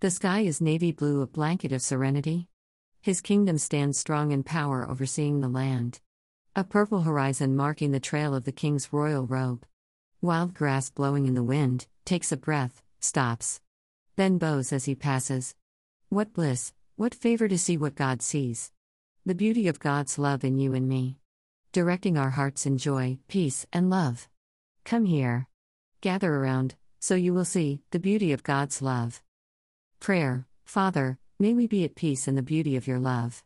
The sky is navy blue, a blanket of serenity. His kingdom stands strong in power, overseeing the land. A purple horizon marking the trail of the king's royal robe. Wild grass blowing in the wind, takes a breath, stops. Then bows as he passes. What bliss, what favor to see what God sees. The beauty of God's love in you and me. Directing our hearts in joy, peace, and love. Come here. Gather around, so you will see the beauty of God's love. Prayer Father, may we be at peace in the beauty of your love.